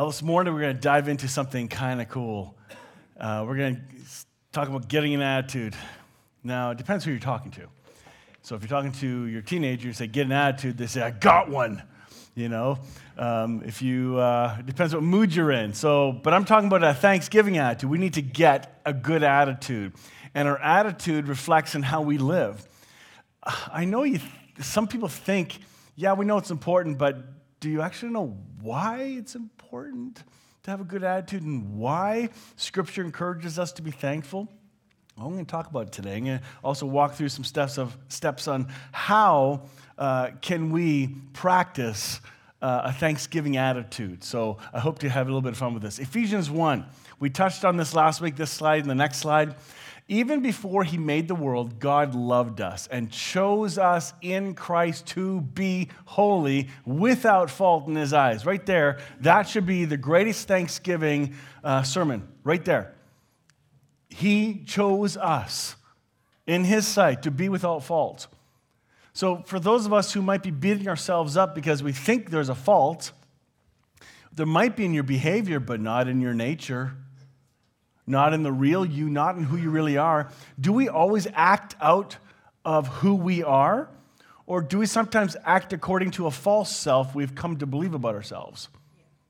Well, this morning we're going to dive into something kind of cool. Uh, we're going to talk about getting an attitude. Now, it depends who you're talking to. So if you're talking to your teenager, you say, get an attitude, they say, I got one. You know, um, if you, uh, it depends what mood you're in. So, but I'm talking about a Thanksgiving attitude. We need to get a good attitude. And our attitude reflects in how we live. I know you, some people think, yeah, we know it's important, but do you actually know why it's important? Important to have a good attitude and why Scripture encourages us to be thankful? I'm going to talk about it today. I'm going to also walk through some steps, of, steps on how uh, can we practice uh, a Thanksgiving attitude. So I hope to have a little bit of fun with this. Ephesians 1. We touched on this last week, this slide and the next slide. Even before he made the world, God loved us and chose us in Christ to be holy without fault in his eyes. Right there, that should be the greatest Thanksgiving uh, sermon, right there. He chose us in his sight to be without fault. So, for those of us who might be beating ourselves up because we think there's a fault, there might be in your behavior, but not in your nature not in the real you, not in who you really are, do we always act out of who we are? Or do we sometimes act according to a false self we've come to believe about ourselves?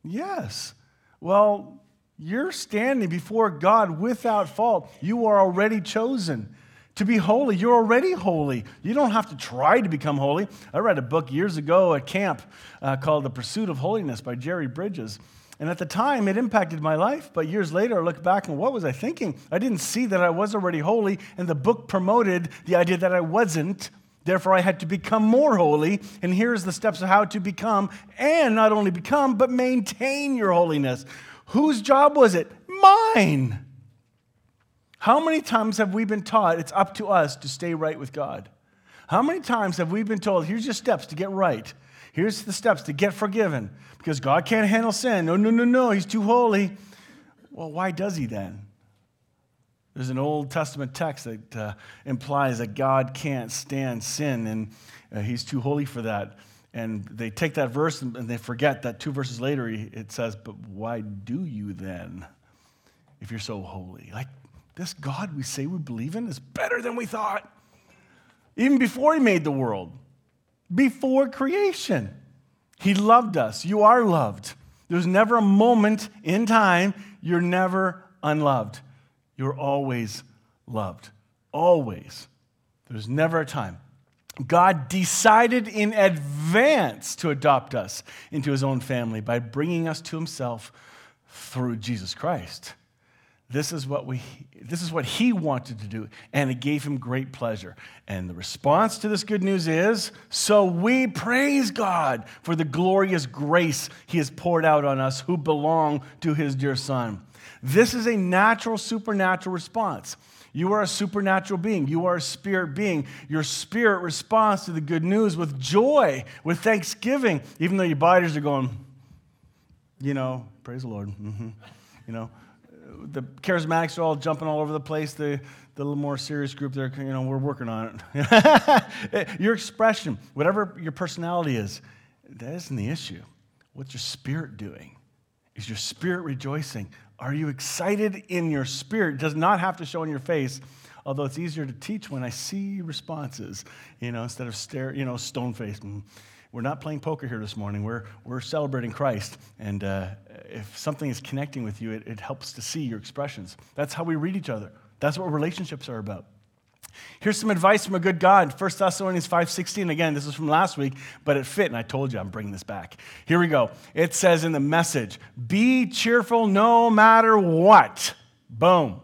Yes. Well, you're standing before God without fault. You are already chosen to be holy. You're already holy. You don't have to try to become holy. I read a book years ago at camp uh, called The Pursuit of Holiness by Jerry Bridges. And at the time, it impacted my life. But years later, I look back and what was I thinking? I didn't see that I was already holy, and the book promoted the idea that I wasn't. Therefore, I had to become more holy. And here's the steps of how to become, and not only become, but maintain your holiness. Whose job was it? Mine. How many times have we been taught it's up to us to stay right with God? How many times have we been told, here's your steps to get right? Here's the steps to get forgiven because God can't handle sin. No, no, no, no, He's too holy. Well, why does He then? There's an Old Testament text that uh, implies that God can't stand sin and uh, He's too holy for that. And they take that verse and, and they forget that two verses later it says, But why do you then if you're so holy? Like, this God we say we believe in is better than we thought, even before He made the world before creation. He loved us. You are loved. There's never a moment in time you're never unloved. You're always loved. Always. There's never a time. God decided in advance to adopt us into his own family by bringing us to himself through Jesus Christ. This is what we this is what he wanted to do and it gave him great pleasure. And the response to this good news is so we praise God for the glorious grace he has poured out on us who belong to his dear son. This is a natural supernatural response. You are a supernatural being. You are a spirit being. Your spirit responds to the good news with joy, with thanksgiving, even though your bodies are going, you know, praise the Lord. Mm-hmm. You know, the charismatics are all jumping all over the place. The, the little more serious group, they're, you know, we're working on it. your expression, whatever your personality is, that isn't the issue. What's your spirit doing? Is your spirit rejoicing? Are you excited in your spirit? It does not have to show in your face, although it's easier to teach when I see responses, you know, instead of stare, you know, stone faced. Mm. We're not playing poker here this morning. We're, we're celebrating Christ. And uh, if something is connecting with you, it, it helps to see your expressions. That's how we read each other. That's what relationships are about. Here's some advice from a good God. 1 Thessalonians 5.16. Again, this is from last week, but it fit, and I told you I'm bringing this back. Here we go. It says in the message, be cheerful no matter what. Boom.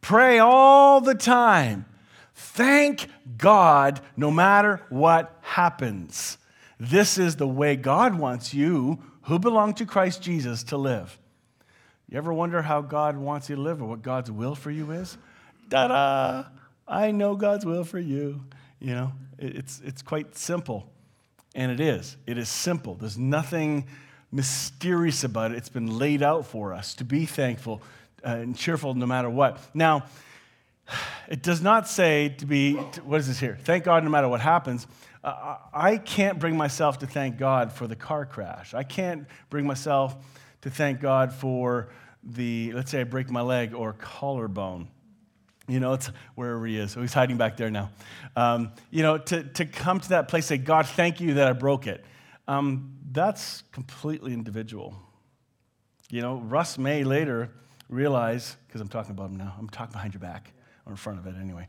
Pray all the time. Thank God no matter what happens. This is the way God wants you, who belong to Christ Jesus, to live. You ever wonder how God wants you to live or what God's will for you is? Da da! I know God's will for you. You know, it's, it's quite simple. And it is. It is simple. There's nothing mysterious about it. It's been laid out for us to be thankful uh, and cheerful no matter what. Now, it does not say to be, what is this here? Thank God no matter what happens. I can't bring myself to thank God for the car crash. I can't bring myself to thank God for the, let's say I break my leg or collarbone. You know, it's wherever he is. So he's hiding back there now. Um, you know, to, to come to that place, say, God, thank you that I broke it. Um, that's completely individual. You know, Russ may later realize, because I'm talking about him now, I'm talking behind your back, or in front of it anyway.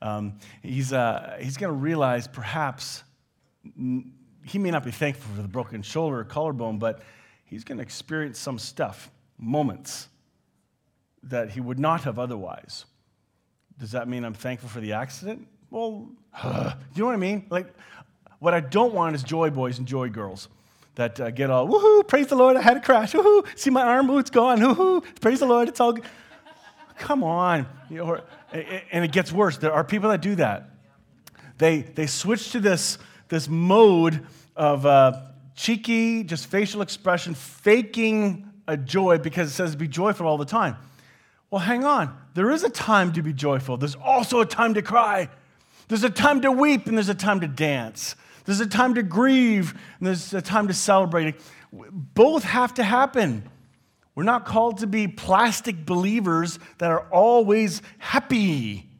Um, he's uh, he's going to realize perhaps he may not be thankful for the broken shoulder or collarbone, but he's going to experience some stuff, moments that he would not have otherwise. Does that mean I'm thankful for the accident? Well, you know what I mean? Like, what I don't want is joy boys and joy girls that uh, get all, woohoo, praise the Lord, I had a crash, woohoo, see my arm, ooh, it's gone, woohoo, praise the Lord, it's all good. Come on. Know, and it gets worse. There are people that do that. They, they switch to this, this mode of uh, cheeky, just facial expression, faking a joy because it says be joyful all the time. Well, hang on. There is a time to be joyful. There's also a time to cry. There's a time to weep and there's a time to dance. There's a time to grieve and there's a time to celebrate. Both have to happen. We're not called to be plastic believers that are always happy.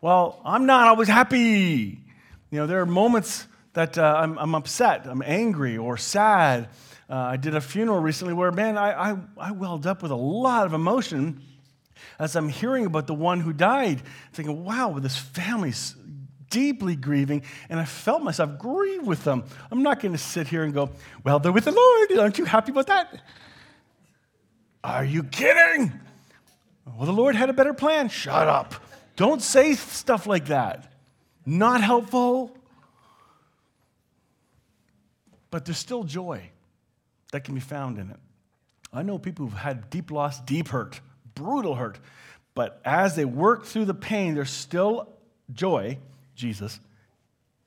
Well, I'm not always happy. You know, there are moments that uh, I'm, I'm, upset, I'm angry or sad. Uh, I did a funeral recently where, man, I, I, I welled up with a lot of emotion as I'm hearing about the one who died, thinking, wow, this family's deeply grieving, and I felt myself grieve with them. I'm not going to sit here and go, well, they're with the Lord. Aren't you happy about that? Are you kidding? Well, the Lord had a better plan. Shut up. Don't say stuff like that. Not helpful. But there's still joy that can be found in it. I know people who've had deep loss, deep hurt, brutal hurt. But as they work through the pain, there's still joy, Jesus,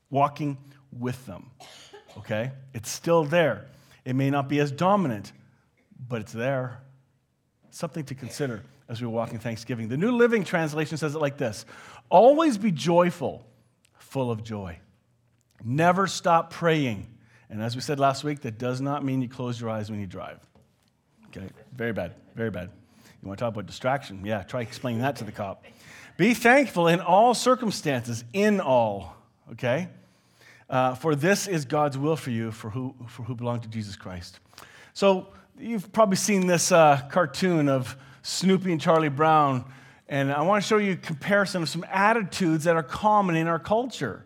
walking with them. Okay? It's still there. It may not be as dominant, but it's there. Something to consider as we walk in Thanksgiving. The New Living Translation says it like this Always be joyful, full of joy. Never stop praying. And as we said last week, that does not mean you close your eyes when you drive. Okay? Very bad. Very bad. You want to talk about distraction? Yeah, try explaining that to the cop. Be thankful in all circumstances, in all, okay? Uh, for this is God's will for you, for who, for who belong to Jesus Christ. So, you've probably seen this uh, cartoon of Snoopy and Charlie Brown, and I want to show you a comparison of some attitudes that are common in our culture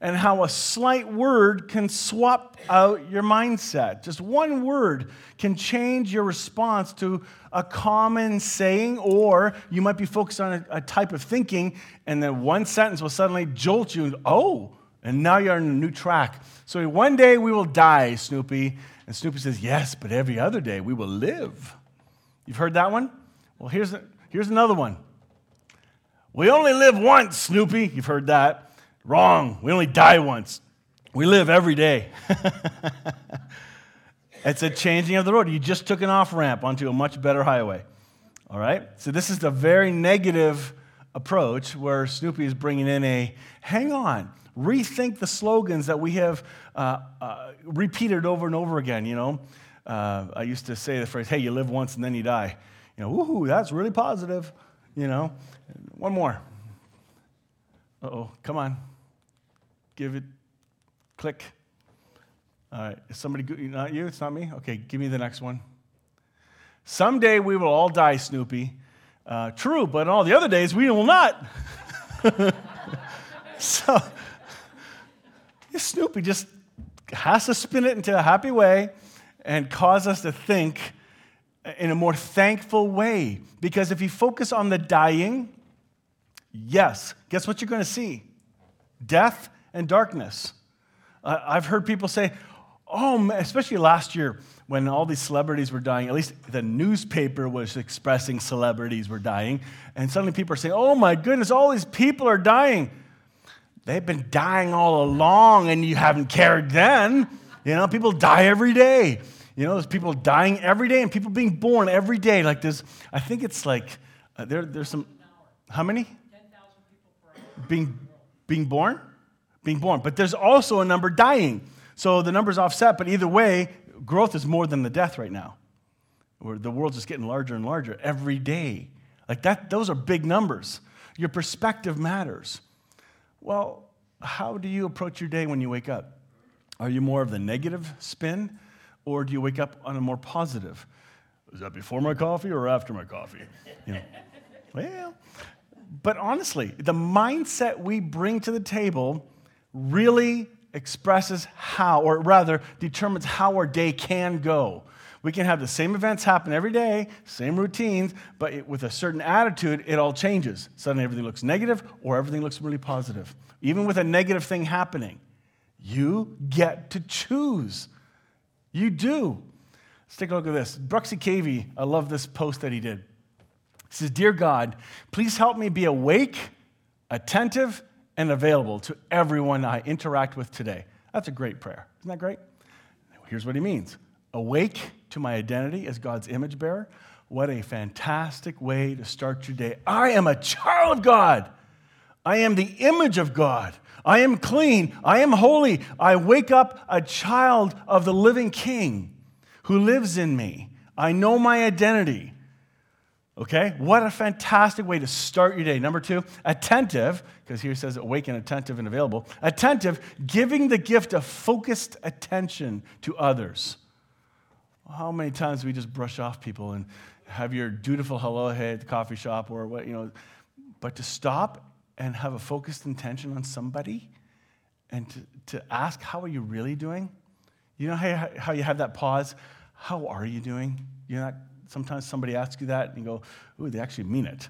and how a slight word can swap out your mindset. Just one word can change your response to a common saying, or you might be focused on a, a type of thinking, and then one sentence will suddenly jolt you, oh, and now you're on a new track. So one day we will die, Snoopy. And Snoopy says, yes, but every other day we will live. You've heard that one? Well, here's, here's another one. We only live once, Snoopy. You've heard that. Wrong. We only die once. We live every day. it's a changing of the road. You just took an off ramp onto a much better highway. All right? So, this is the very negative approach where Snoopy is bringing in a hang on, rethink the slogans that we have uh, uh, repeated over and over again. You know, uh, I used to say the phrase, hey, you live once and then you die. You know, woohoo, that's really positive. You know, one more. Uh oh, come on give it, click. All right, is somebody, not you, it's not me? Okay, give me the next one. Someday we will all die, Snoopy. Uh, true, but all the other days we will not. so, Snoopy just has to spin it into a happy way and cause us to think in a more thankful way. Because if you focus on the dying, yes, guess what you're going to see? Death and darkness. Uh, I've heard people say, oh, especially last year when all these celebrities were dying, at least the newspaper was expressing celebrities were dying, and suddenly people are saying, oh my goodness, all these people are dying. They've been dying all along, and you haven't cared then. You know, people die every day. You know, there's people dying every day and people being born every day. Like this, I think it's like, uh, there, there's some, how many? 10,000 people Being, being born? being born. But there's also a number dying. So the number's offset, but either way, growth is more than the death right now. where the world's just getting larger and larger every day. Like that, those are big numbers. Your perspective matters. Well, how do you approach your day when you wake up? Are you more of the negative spin, or do you wake up on a more positive? Is that before my coffee or after my coffee? You know, well, but honestly, the mindset we bring to the table really expresses how, or rather, determines how our day can go. We can have the same events happen every day, same routines, but it, with a certain attitude, it all changes. Suddenly everything looks negative or everything looks really positive. Even with a negative thing happening, you get to choose. You do. Let's take a look at this. Bruxy Cavey, I love this post that he did. He says, Dear God, please help me be awake, attentive, and available to everyone I interact with today. That's a great prayer. Isn't that great? Here's what he means awake to my identity as God's image bearer. What a fantastic way to start your day. I am a child of God. I am the image of God. I am clean. I am holy. I wake up a child of the living King who lives in me. I know my identity. Okay? What a fantastic way to start your day. Number two, attentive, because here it says awake and attentive and available. Attentive, giving the gift of focused attention to others. How many times we just brush off people and have your dutiful hello hey at the coffee shop or what, you know, but to stop and have a focused intention on somebody and to, to ask, how are you really doing? You know how, how you have that pause? How are you doing? You're not, sometimes somebody asks you that and you go, ooh, they actually mean it.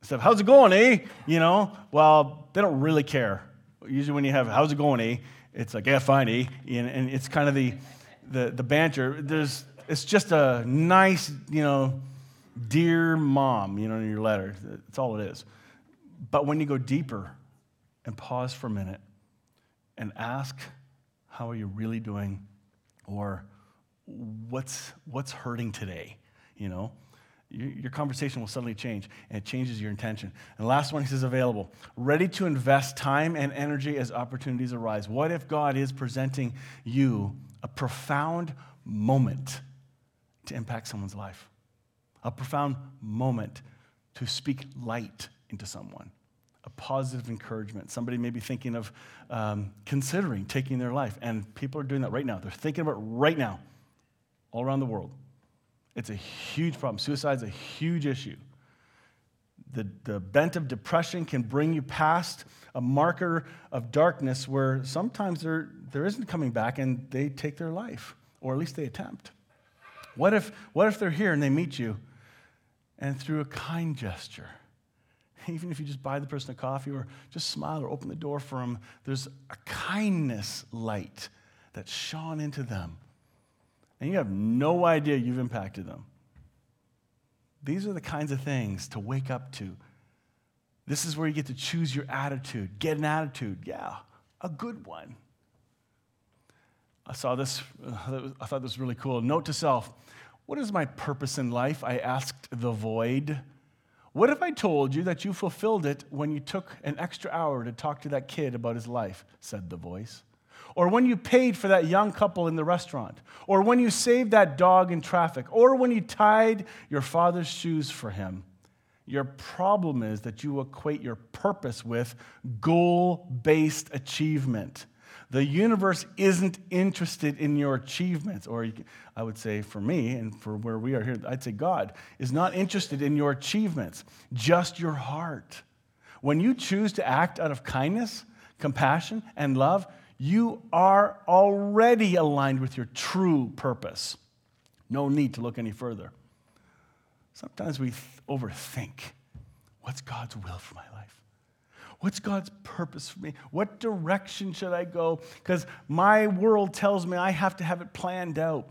Instead of, how's it going, eh? You know, well, they don't really care. Usually when you have, how's it going, eh? It's like, yeah, fine, eh? And it's kind of the, the, the banter. There's, it's just a nice, you know, dear mom, you know, in your letter. That's all it is. But when you go deeper and pause for a minute and ask, how are you really doing? Or what's, what's hurting today? You know, your, your conversation will suddenly change and it changes your intention. And last one, he says, available. Ready to invest time and energy as opportunities arise. What if God is presenting you a profound moment to impact someone's life? A profound moment to speak light into someone a positive encouragement. Somebody may be thinking of um, considering taking their life, and people are doing that right now. They're thinking about it right now all around the world. It's a huge problem. Suicide is a huge issue. The, the bent of depression can bring you past a marker of darkness where sometimes there, there isn't coming back and they take their life, or at least they attempt. What if, what if they're here and they meet you and through a kind gesture, even if you just buy the person a coffee or just smile or open the door for them, there's a kindness light that shone into them and you have no idea you've impacted them. These are the kinds of things to wake up to. This is where you get to choose your attitude. Get an attitude, yeah, a good one. I saw this, I thought this was really cool. Note to self What is my purpose in life? I asked the void. What if I told you that you fulfilled it when you took an extra hour to talk to that kid about his life? said the voice or when you paid for that young couple in the restaurant, or when you saved that dog in traffic, or when you tied your father's shoes for him. Your problem is that you equate your purpose with goal based achievement. The universe isn't interested in your achievements, or I would say for me and for where we are here, I'd say God is not interested in your achievements, just your heart. When you choose to act out of kindness, compassion, and love, you are already aligned with your true purpose. No need to look any further. Sometimes we th- overthink what's God's will for my life? What's God's purpose for me? What direction should I go? Because my world tells me I have to have it planned out.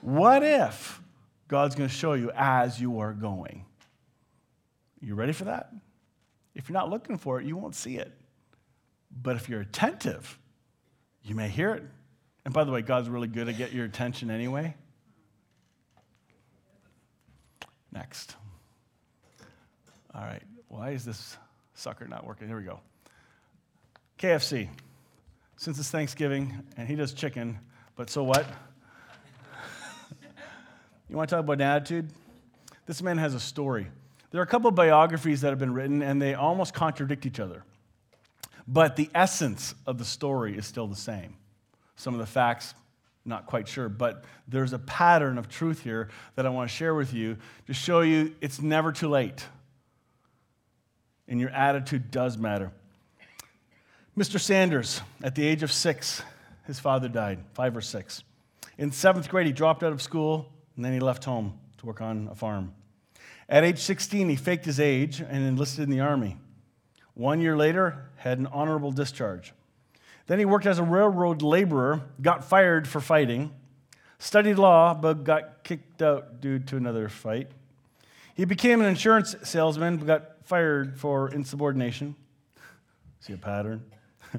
What if God's going to show you as you are going? You ready for that? If you're not looking for it, you won't see it. But if you're attentive, you may hear it. And by the way, God's really good at get your attention anyway. Next. All right. Why is this sucker not working? Here we go. KFC. Since it's Thanksgiving and he does chicken, but so what? You want to talk about an attitude? This man has a story. There are a couple of biographies that have been written, and they almost contradict each other. But the essence of the story is still the same. Some of the facts, not quite sure, but there's a pattern of truth here that I want to share with you to show you it's never too late. And your attitude does matter. Mr. Sanders, at the age of six, his father died, five or six. In seventh grade, he dropped out of school and then he left home to work on a farm. At age 16, he faked his age and enlisted in the army. One year later, had an honorable discharge. Then he worked as a railroad laborer, got fired for fighting, studied law, but got kicked out due to another fight. He became an insurance salesman, but got fired for insubordination. See a pattern?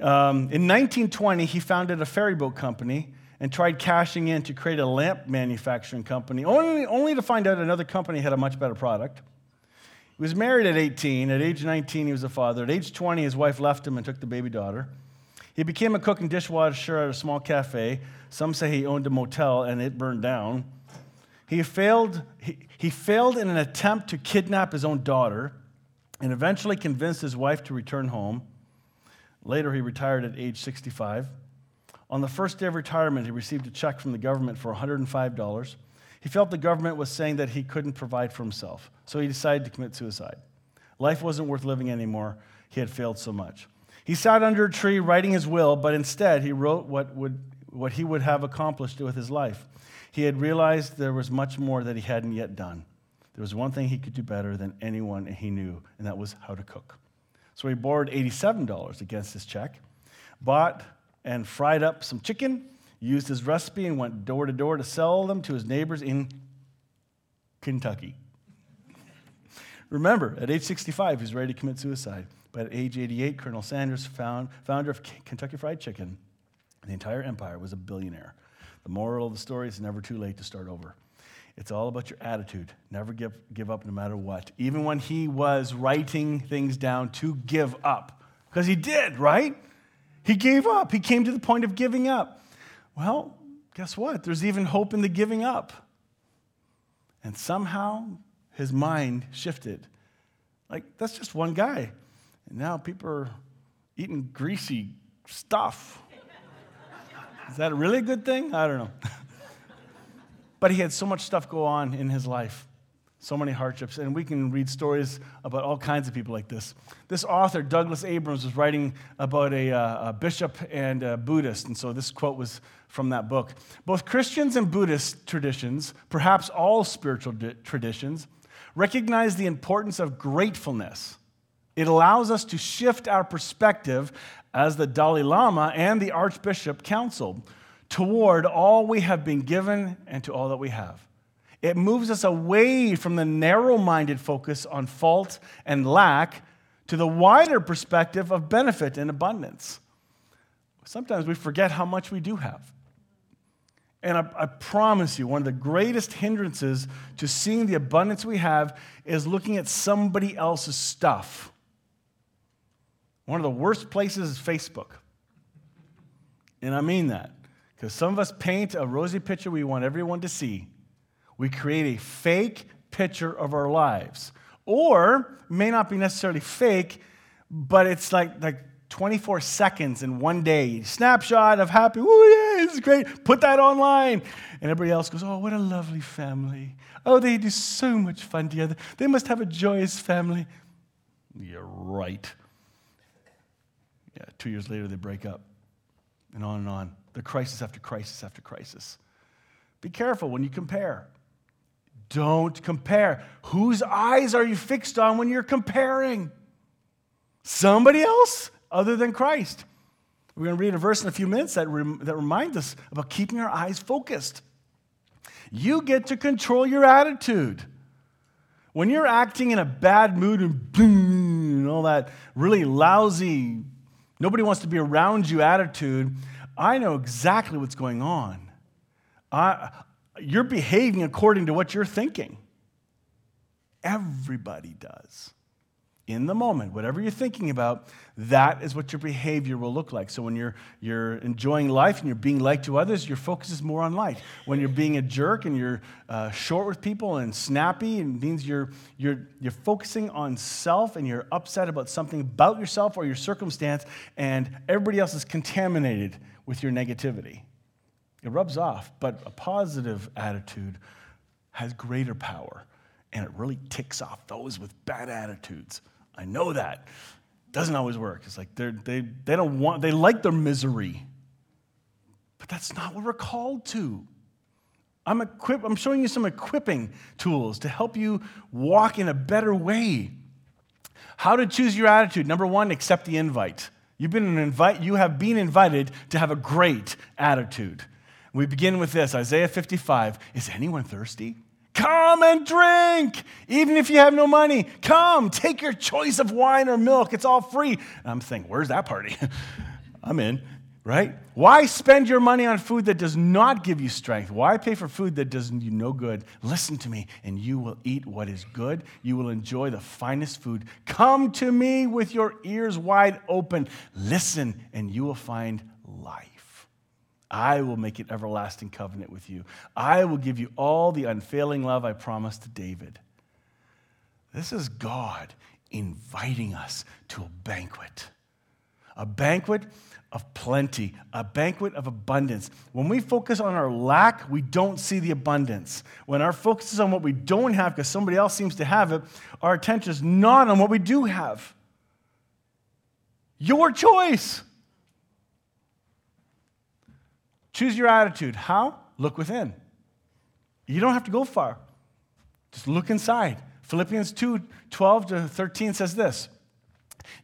um, in 1920, he founded a ferry boat company and tried cashing in to create a lamp manufacturing company, only, only to find out another company had a much better product. He was married at 18. At age 19, he was a father. At age 20, his wife left him and took the baby daughter. He became a cook and dishwasher at a small cafe. Some say he owned a motel and it burned down. He failed, he, he failed in an attempt to kidnap his own daughter and eventually convinced his wife to return home. Later, he retired at age 65. On the first day of retirement, he received a check from the government for $105. He felt the government was saying that he couldn't provide for himself, so he decided to commit suicide. Life wasn't worth living anymore. He had failed so much. He sat under a tree writing his will, but instead he wrote what, would, what he would have accomplished with his life. He had realized there was much more that he hadn't yet done. There was one thing he could do better than anyone he knew, and that was how to cook. So he borrowed $87 against his check, bought and fried up some chicken, used his recipe, and went door to door to sell them to his neighbors in Kentucky. Remember, at age 65, he was ready to commit suicide. But at age 88, Colonel Sanders, found, founder of Kentucky Fried Chicken, the entire empire, was a billionaire. The moral of the story is never too late to start over. It's all about your attitude. Never give, give up no matter what. Even when he was writing things down to give up, because he did, right? He gave up. He came to the point of giving up. Well, guess what? There's even hope in the giving up. And somehow his mind shifted. Like, that's just one guy. And now people are eating greasy stuff. Is that a really good thing? I don't know. but he had so much stuff go on in his life so many hardships. And we can read stories about all kinds of people like this. This author, Douglas Abrams, was writing about a, uh, a, bishop and a Buddhist. And so this quote was from that book. Both Christians and Buddhist traditions, perhaps all spiritual di- traditions, recognize the importance of gratefulness. It allows us to shift our perspective, as the Dalai Lama and the Archbishop counseled, toward all we have been given and to all that we have. It moves us away from the narrow minded focus on fault and lack to the wider perspective of benefit and abundance. Sometimes we forget how much we do have. And I, I, promise you, one of the greatest hindrances to seeing the abundance we have is looking at somebody else's stuff. One of the worst places is Facebook. And I mean that because some of us paint a rosy picture we want everyone to see we create a fake picture of our lives. Or may not be necessarily fake, but it's like, like 24 seconds in one day. Snapshot of happy, oh yeah, it's great. Put that online. And everybody else goes, oh, what a lovely family. Oh, they do so much fun together. They must have a joyous family. You're right. Yeah, two years later, they break up. And on and on. The crisis after crisis after crisis. Be careful when you compare. Don't compare. Whose eyes are you fixed on when you're comparing? Somebody else other than Christ. We're going to read a verse in a few minutes that, rem- that reminds us about keeping our eyes focused. You get to control your attitude. When you're acting in a bad mood and, and all that really lousy, nobody wants to be around you attitude, I know exactly what's going on. I, you're behaving according to what you're thinking. Everybody does. in the moment, whatever you're thinking about, that is what your behavior will look like. So when you're, you're enjoying life and you're being light to others, your focus is more on light. When you're being a jerk and you're uh, short with people and snappy, it means you're, you're, you're focusing on self and you're upset about something about yourself or your circumstance, and everybody else is contaminated with your negativity. It rubs off, but a positive attitude has greater power, and it really ticks off those with bad attitudes. I know that. Doesn't always work. It's like they're, they, they don't want, they like their misery. But that's not what we're called to. I'm, equip, I'm showing you some equipping tools to help you walk in a better way. How to choose your attitude. Number one, accept the invite. You've been an invite, you have been invited to have a great attitude. We begin with this Isaiah 55. Is anyone thirsty? Come and drink. Even if you have no money, come, take your choice of wine or milk. It's all free. And I'm thinking, where's that party? I'm in, right? Why spend your money on food that does not give you strength? Why pay for food that does you no good? Listen to me, and you will eat what is good. You will enjoy the finest food. Come to me with your ears wide open. Listen, and you will find life. I will make an everlasting covenant with you. I will give you all the unfailing love I promised to David. This is God inviting us to a banquet, a banquet of plenty, a banquet of abundance. When we focus on our lack, we don't see the abundance. When our focus is on what we don't have because somebody else seems to have it, our attention is not on what we do have. Your choice. Choose your attitude. How? Look within. You don't have to go far. Just look inside. Philippians 2 12 to 13 says this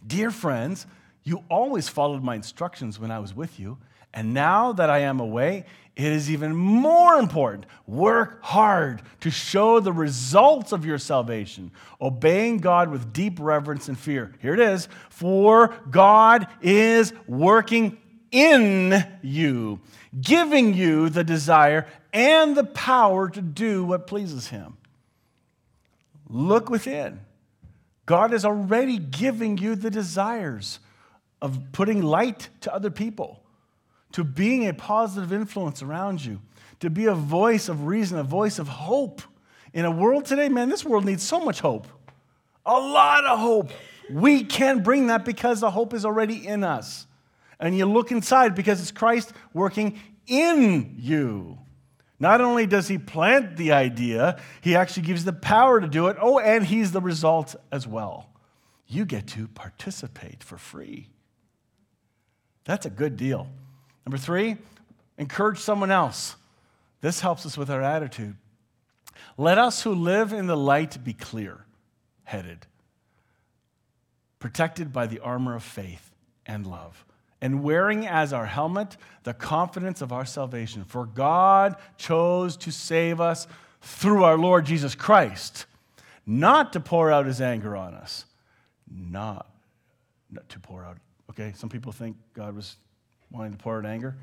Dear friends, you always followed my instructions when I was with you, and now that I am away, it is even more important. Work hard to show the results of your salvation, obeying God with deep reverence and fear. Here it is For God is working in you giving you the desire and the power to do what pleases Him. Look within. God is already giving you the desires of putting light to other people, to being a positive influence around you, to be a voice of reason, a voice of hope. In a world today, man, this world needs so much hope. A lot of hope. We can bring that because the hope is already in us. And you look inside because it's Christ working in you. Not only does he plant the idea, he actually gives the power to do it. Oh, and he's the result as well. You get to participate for free. That's a good deal. Number three, encourage someone else. This helps us with our attitude. Let us who live in the light be clear headed, protected by the armor of faith and love and wearing as our helmet the confidence of our salvation. For God chose to save us through our Lord Jesus Christ, not to pour out his anger on us. Not, not to pour out. Okay, some people think God was wanting to pour out anger.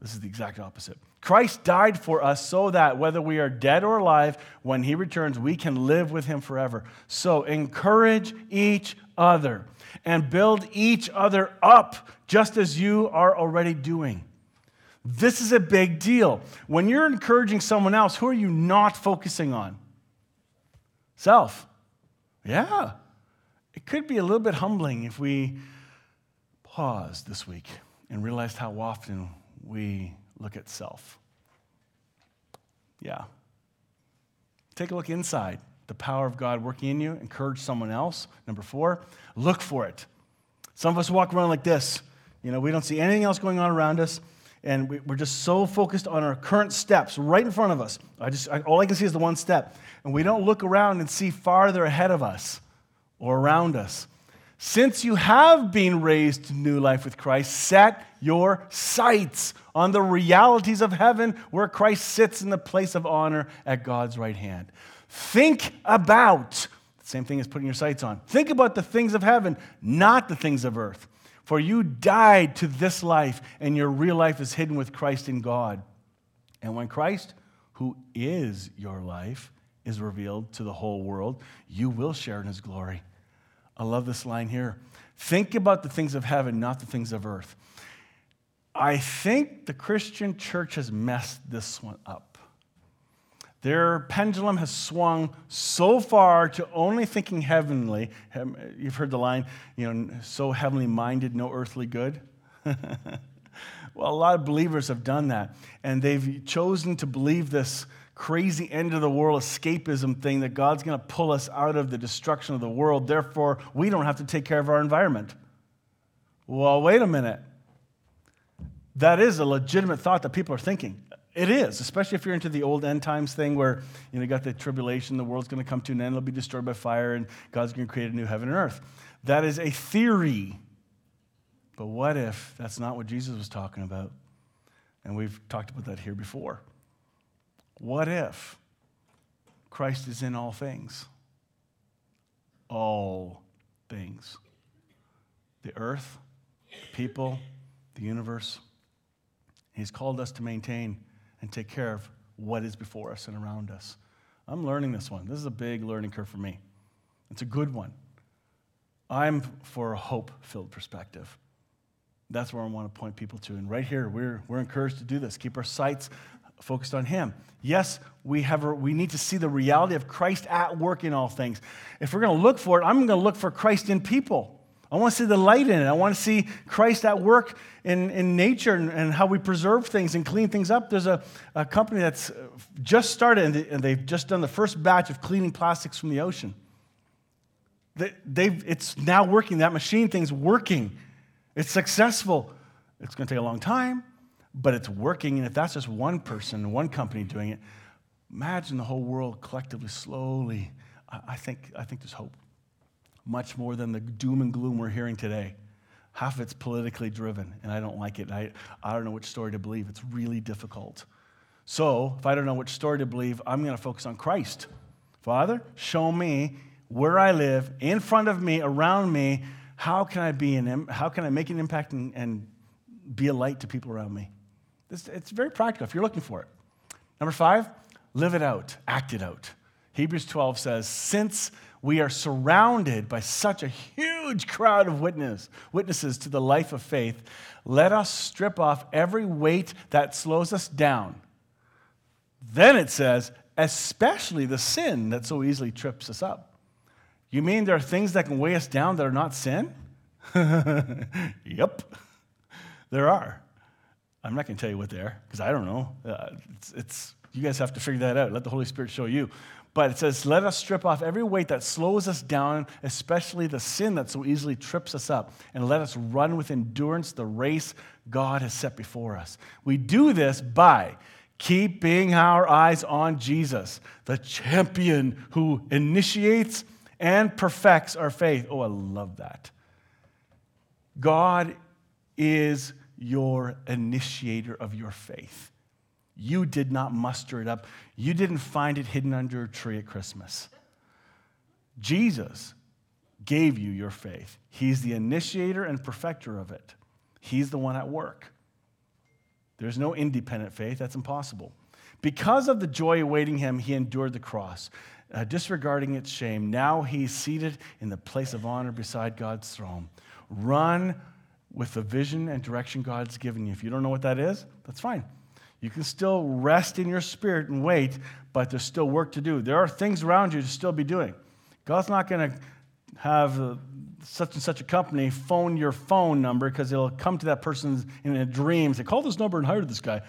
This is the exact opposite. Christ died for us so that whether we are dead or alive, when he returns, we can live with him forever. So encourage each other and build each other up just as you are already doing. This is a big deal. When you're encouraging someone else, who are you not focusing on? Self. Yeah. It could be a little bit humbling if we paused this week and realized how often we look at self. Yeah. Take a look inside. The power of God working in you. Encourage someone else. Number four, look for it. Some of us walk around like this. You know, we don't see anything else going on around us, and we, are just so focused on our current steps right in front of us. I just, I, all I can see is the one step, and we don't look around and see farther ahead of us or around us. Since you have been raised to new life with Christ, set your sights on the realities of heaven where Christ sits in the place of honor at God's right hand. Think about, same thing as putting your sights on. Think about the things of heaven, not the things of earth. For you died to this life, and your real life is hidden with Christ in God. And when Christ, who is your life, is revealed to the whole world, you will share in his glory. I love this line here. Think about the things of heaven, not the things of earth. I think the Christian church has messed this one up. Their pendulum has swung so far to only thinking heavenly. You've heard the line, you know, so heavenly minded, no earthly good. well, a lot of believers have done that, and they've chosen to believe this crazy end of the world escapism thing that God's going to pull us out of the destruction of the world. Therefore, we don't have to take care of our environment. Well, wait a minute. That is a legitimate thought that people are thinking. It is, especially if you're into the old end times thing where you know you got the tribulation, the world's going to come to an end, it'll be destroyed by fire, and God's going to create a new heaven and earth. That is a theory. But what if that's not what Jesus was talking about? And we've talked about that here before. What if Christ is in all things? All things. The earth, people, the universe. He's called us to maintain and take care of what is before us and around us. I'm learning this one. This is a big learning curve for me. It's a good one. I'm for a hope filled perspective. That's where I want to point people to. And right here, we're, we're encouraged to do this. Keep our sights focused on Him. Yes, we, have we need to see the reality of Christ at work in all things. If we're going to look for it, I'm going to look for Christ in people. I want to see the light in it. I want to see Christ at work in, in nature and, and how we preserve things and clean things up. There's a, a company that's uh, just started and, they, and they've just done the first batch of cleaning plastics from the ocean. They, they've, it's now working. That machine thing's working. It's successful. It's going to take a long time, but it's working. And if that's just one person, one company doing it, imagine the whole world collectively, slowly. I, I think, I think there's hope much more than the doom and gloom we're hearing today. Half of it's politically driven, and I don't like it. I, I don't know which story to believe. It's really difficult. So, if I don't know which story to believe, I'm going to focus on Christ. Father, show me where I live, in front of me, around me. How can I be an, how can I make an impact and, and be a light to people around me? It's, it's very practical if you're looking for it. Number five, live it out, act it out. Hebrews 12 says, Since we are surrounded by such a huge crowd of witness, witnesses to the life of faith. Let us strip off every weight that slows us down. Then it says, especially the sin that so easily trips us up. You mean there are things that can weigh us down that are not sin? yep, there are. I'm not going to tell you what they are because I don't know. Uh, it's, it's, you guys have to figure that out. Let the Holy Spirit show you. But it says, let us strip off every weight that slows us down, especially the sin that so easily trips us up, and let us run with endurance the race God has set before us. We do this by keeping our eyes on Jesus, the champion who initiates and perfects our faith. Oh, I love that. God is your initiator of your faith. You did not muster it up. You didn't find it hidden under a tree at Christmas. Jesus gave you your faith. He's the initiator and perfecter of it. He's the one at work. There's no independent faith, that's impossible. Because of the joy awaiting him, he endured the cross, uh, disregarding its shame. Now he's seated in the place of honor beside God's throne. Run with the vision and direction God's given you. If you don't know what that is, that's fine. You can still rest in your spirit and wait, but there's still work to do. There are things around you to still be doing. God's not going to have uh, such and such a company phone your phone number because it'll come to that person in a dream. Say, call this number and hire this guy.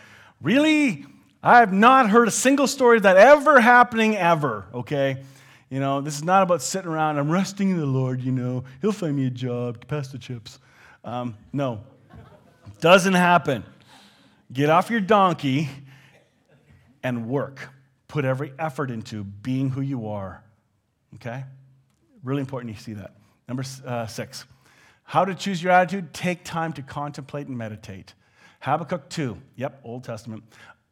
Really? I have not heard a single story of that ever happening ever, okay? You know, this is not about sitting around, I'm resting in the Lord, you know, He'll find me a job, pass the chips. Um, no, doesn't happen. Get off your donkey and work. Put every effort into being who you are. Okay? Really important you see that. Number uh, six, how to choose your attitude? Take time to contemplate and meditate. Habakkuk 2, yep, Old Testament.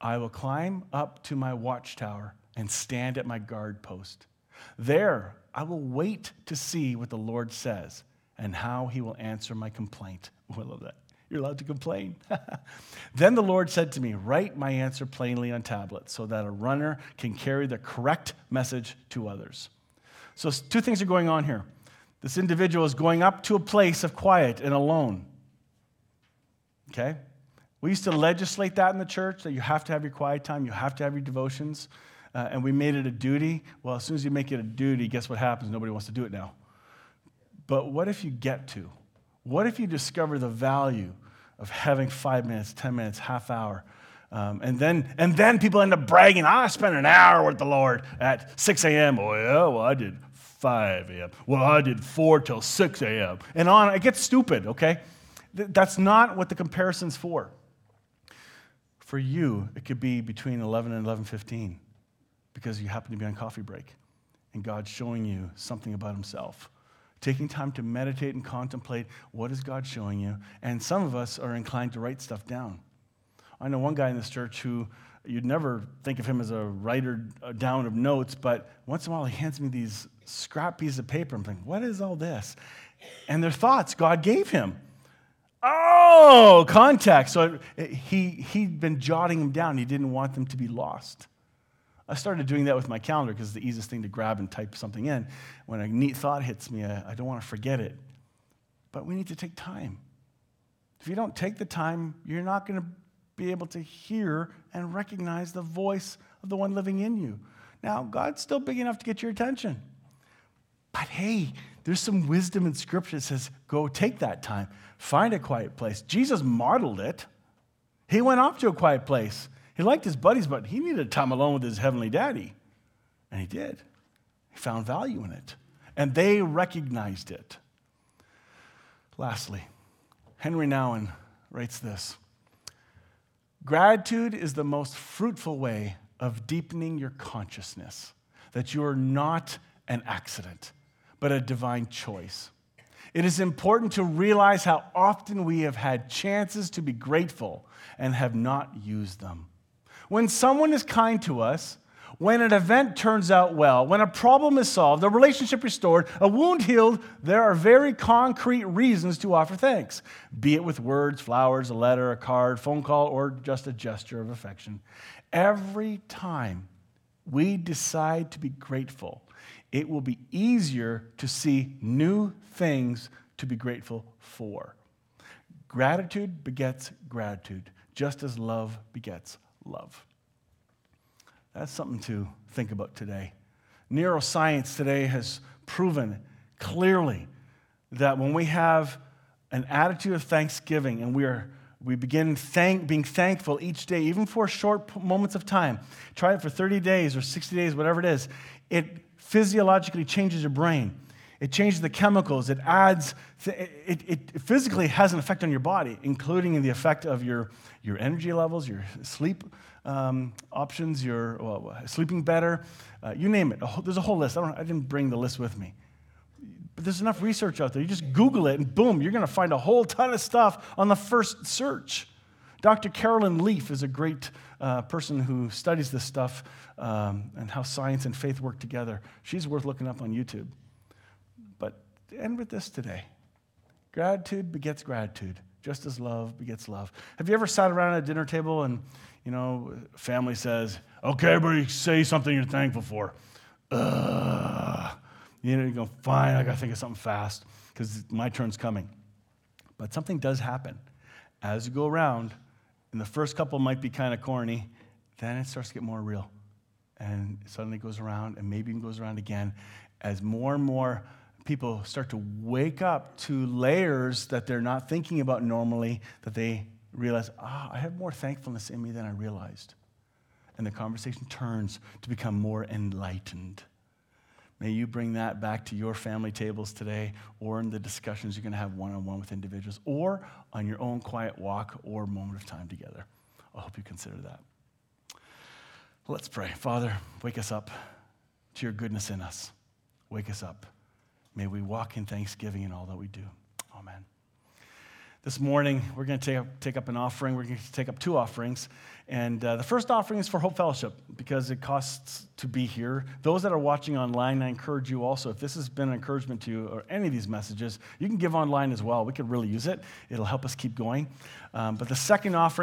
I will climb up to my watchtower and stand at my guard post. There, I will wait to see what the Lord says and how he will answer my complaint. Oh, I love that. You're allowed to complain. then the Lord said to me, Write my answer plainly on tablets so that a runner can carry the correct message to others. So, two things are going on here. This individual is going up to a place of quiet and alone. Okay? We used to legislate that in the church that you have to have your quiet time, you have to have your devotions, uh, and we made it a duty. Well, as soon as you make it a duty, guess what happens? Nobody wants to do it now. But what if you get to? What if you discover the value of having five minutes, 10 minutes, half hour? Um, and, then, and then people end up bragging, I spent an hour with the Lord at 6 a.m. Oh, yeah, well, I did 5 a.m. Well, I did 4 till 6 a.m. And on, it gets stupid, okay? Th- that's not what the comparison's for. For you, it could be between 11 and 11:15 because you happen to be on coffee break and God's showing you something about himself. Taking time to meditate and contemplate what is God showing you? And some of us are inclined to write stuff down. I know one guy in this church who you'd never think of him as a writer uh, down of notes, but once in a while he hands me these scrap pieces of paper. I'm thinking, what is all this? And they're thoughts God gave him. Oh, context. So uh, he, he'd been jotting them down. He didn't want them to be lost. I started doing that with my calendar because it's the easiest thing to grab and type something in. When a neat thought hits me, I, I don't want to forget it. But we need to take time. If you don't take the time, you're not going to be able to hear and recognize the voice of the one living in you. Now, God's still big enough to get your attention. But hey, there's some wisdom in Scripture that says, go take that time, find a quiet place. Jesus modeled it. He went off to a quiet place. He liked his buddies, but he needed time alone with his heavenly daddy. And he did. He found value in it. And they recognized it. Lastly, Henri Nouwen writes this Gratitude is the most fruitful way of deepening your consciousness that you are not an accident but a divine choice. It is important to realize how often we have had chances to be grateful and have not used them. When someone is kind to us, when an event turns out well, when a problem is solved, a relationship restored, a wound healed, there are very concrete reasons to offer thanks, be it with words, flowers, a letter, a card, phone call, or just a gesture of affection. Every time we decide to be grateful, it will be easier to see new things to be grateful for. Gratitude begets gratitude, just as love begets love. That's something to think about today. Neuroscience today has proven clearly that when we have an attitude of thanksgiving and we are we begin thank, being thankful each day, even for short moments of time. Try it for 30 days or 60 days, whatever it is. It physiologically changes your brain. It changes the chemicals. It adds, it, it physically has an effect on your body, including in the effect of your, your energy levels, your sleep um, options, your well, sleeping better, uh, you name it. There's a whole list. I, I didn't bring the list with me. But there's enough research out there. You just Google it, and boom, you're going to find a whole ton of stuff on the first search. Dr. Carolyn Leaf is a great uh, person who studies this stuff um, and how science and faith work together. She's worth looking up on YouTube. End with this today gratitude begets gratitude, just as love begets love. Have you ever sat around at a dinner table and, you know, family says, okay, everybody say something you're thankful for? Ugh. You know, you go, fine, I got to think of something fast because my turn's coming. But something does happen. As you go around, and the first couple might be kind of corny, then it starts to get more real and suddenly goes around and maybe even goes around again as more and more people start to wake up to layers that they're not thinking about normally that they realize ah i have more thankfulness in me than i realized and the conversation turns to become more enlightened may you bring that back to your family tables today or in the discussions you're going to have one-on-one with individuals or on your own quiet walk or moment of time together i hope you consider that Let's pray. Father, wake us up to your goodness in us. Wake us up. May we walk in thanksgiving in all that we do. Amen. This morning, we're going to take up, take up an offering. We're going to take up two offerings. And uh, the first offering is for Hope Fellowship because it costs to be here. Those that are watching online, I encourage you also, if this has been an encouragement to you or any of these messages, you can give online as well. We could really use it, it'll help us keep going. Um, but the second offering,